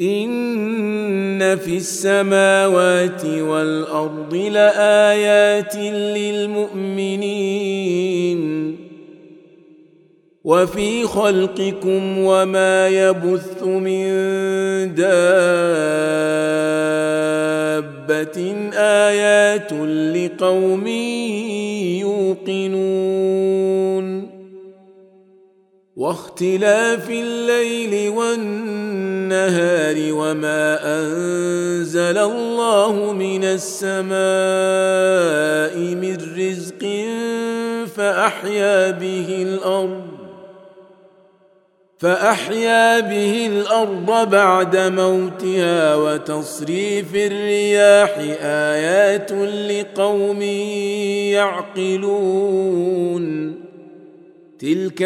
ان في السماوات والارض لايات للمؤمنين وفي خلقكم وما يبث من دابه ايات لقوم يوقنون واختلاف الليل والنهار وما أنزل الله من السماء من رزق فأحيا به الأرض فأحيا به الأرض بعد موتها وتصريف الرياح آيات لقوم يعقلون تلك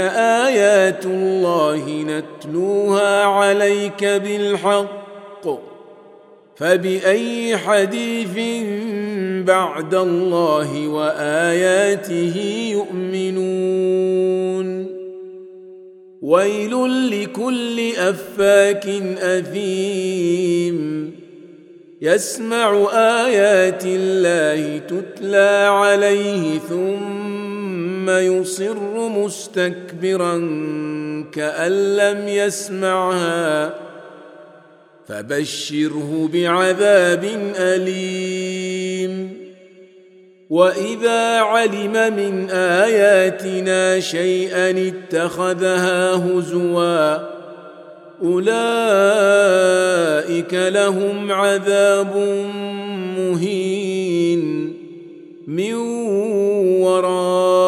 ايات الله نتلوها عليك بالحق فباي حديث بعد الله واياته يؤمنون ويل لكل افاك اثيم يسمع ايات الله تتلى عليه ثم يصر مستكبرا كأن لم يسمعها فبشره بعذاب أليم. وإذا علم من آياتنا شيئا اتخذها هزوا أولئك لهم عذاب مهين من ورائهم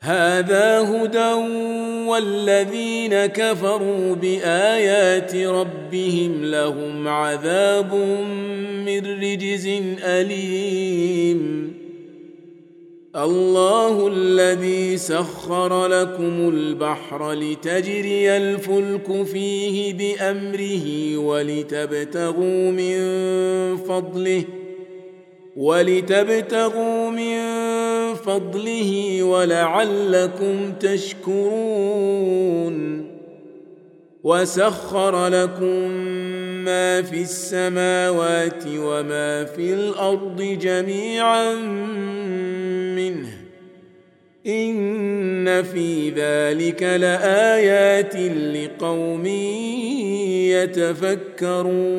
هذا هدى والذين كفروا بآيات ربهم لهم عذاب من رجز أليم. الله الذي سخر لكم البحر لتجري الفلك فيه بأمره ولتبتغوا من فضله ولتبتغوا من فضله ولعلكم تشكرون وسخر لكم ما في السماوات وما في الأرض جميعا منه إن في ذلك لآيات لقوم يتفكرون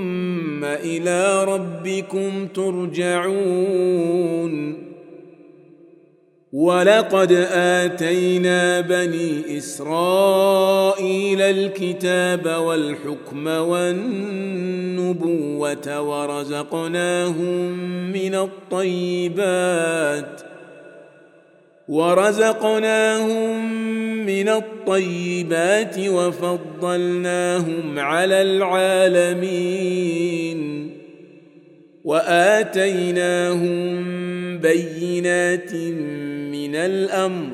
إلى ربكم ترجعون. ولقد آتينا بني إسرائيل الكتاب والحكم والنبوة ورزقناهم من الطيبات. ورزقناهم من الطيبات وفضلناهم على العالمين وآتيناهم بينات من الأمر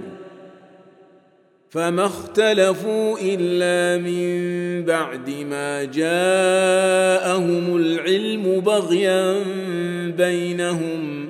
فما اختلفوا إلا من بعد ما جاءهم العلم بغيا بينهم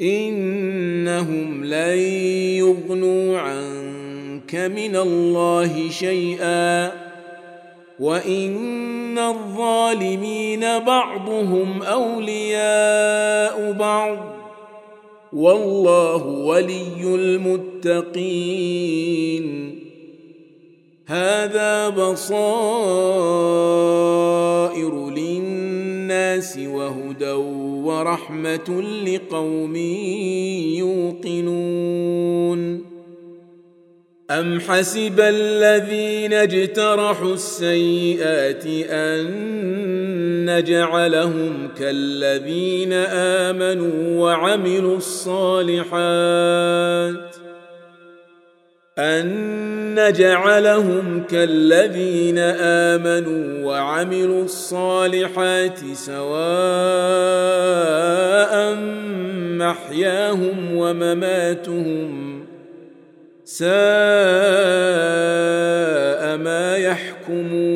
إنهم لن يغنوا عنك من الله شيئا وإن الظالمين بعضهم أولياء بعض والله ولي المتقين. هذا بصائر للناس وهدى ورحمة لقوم يوقنون. ام حسب الذين اجترحوا السيئات ان نجعلهم كالذين امنوا وعملوا الصالحات أن نجعلهم كالذين آمنوا وعملوا الصالحات سواء محياهم ومماتهم ساء ما يحكمون.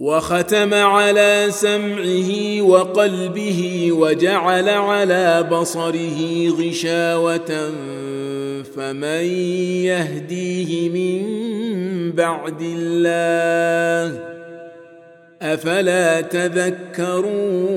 وختم على سمعه وقلبه وجعل على بصره غشاوة فمن يهديه من بعد الله؟ أفلا تذكرون؟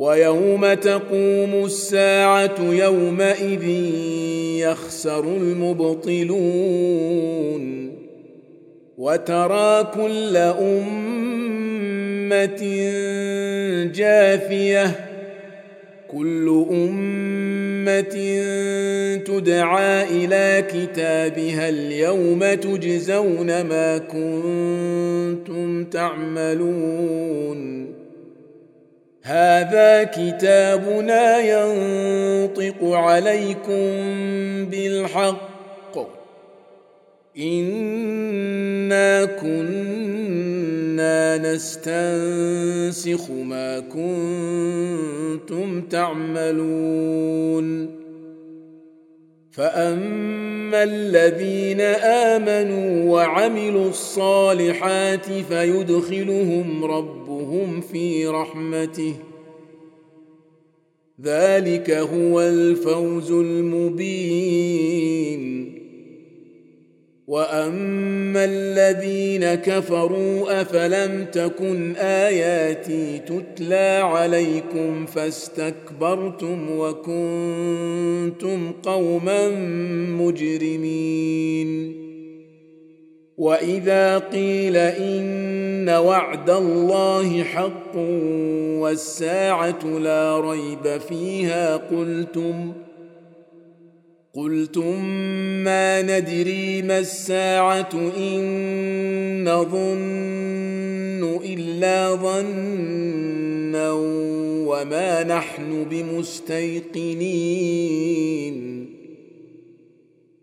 ويوم تقوم الساعة يومئذ يخسر المبطلون وترى كل أمة جاثيه كل أمة تدعى إلى كتابها اليوم تجزون ما كنتم تعملون هذا كتابنا ينطق عليكم بالحق. إنا كنا نستنسخ ما كنتم تعملون. فأما الذين آمنوا وعملوا الصالحات فيدخلهم ربهم في رحمته ذلك هو الفوز المبين واما الذين كفروا افلم تكن اياتي تتلى عليكم فاستكبرتم وكنتم قوما مجرمين واذا قيل ان وعد الله حق والساعة لا ريب فيها قلتم قلتم ما ندري ما الساعة ان نظن الا ظنا وما نحن بمستيقنين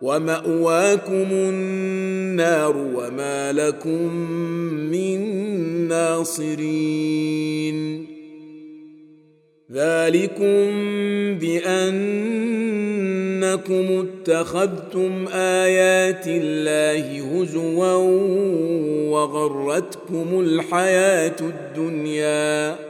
ومأواكم النار وما لكم من ناصرين. ذلكم بأنكم اتخذتم آيات الله هزوا وغرتكم الحياة الدنيا.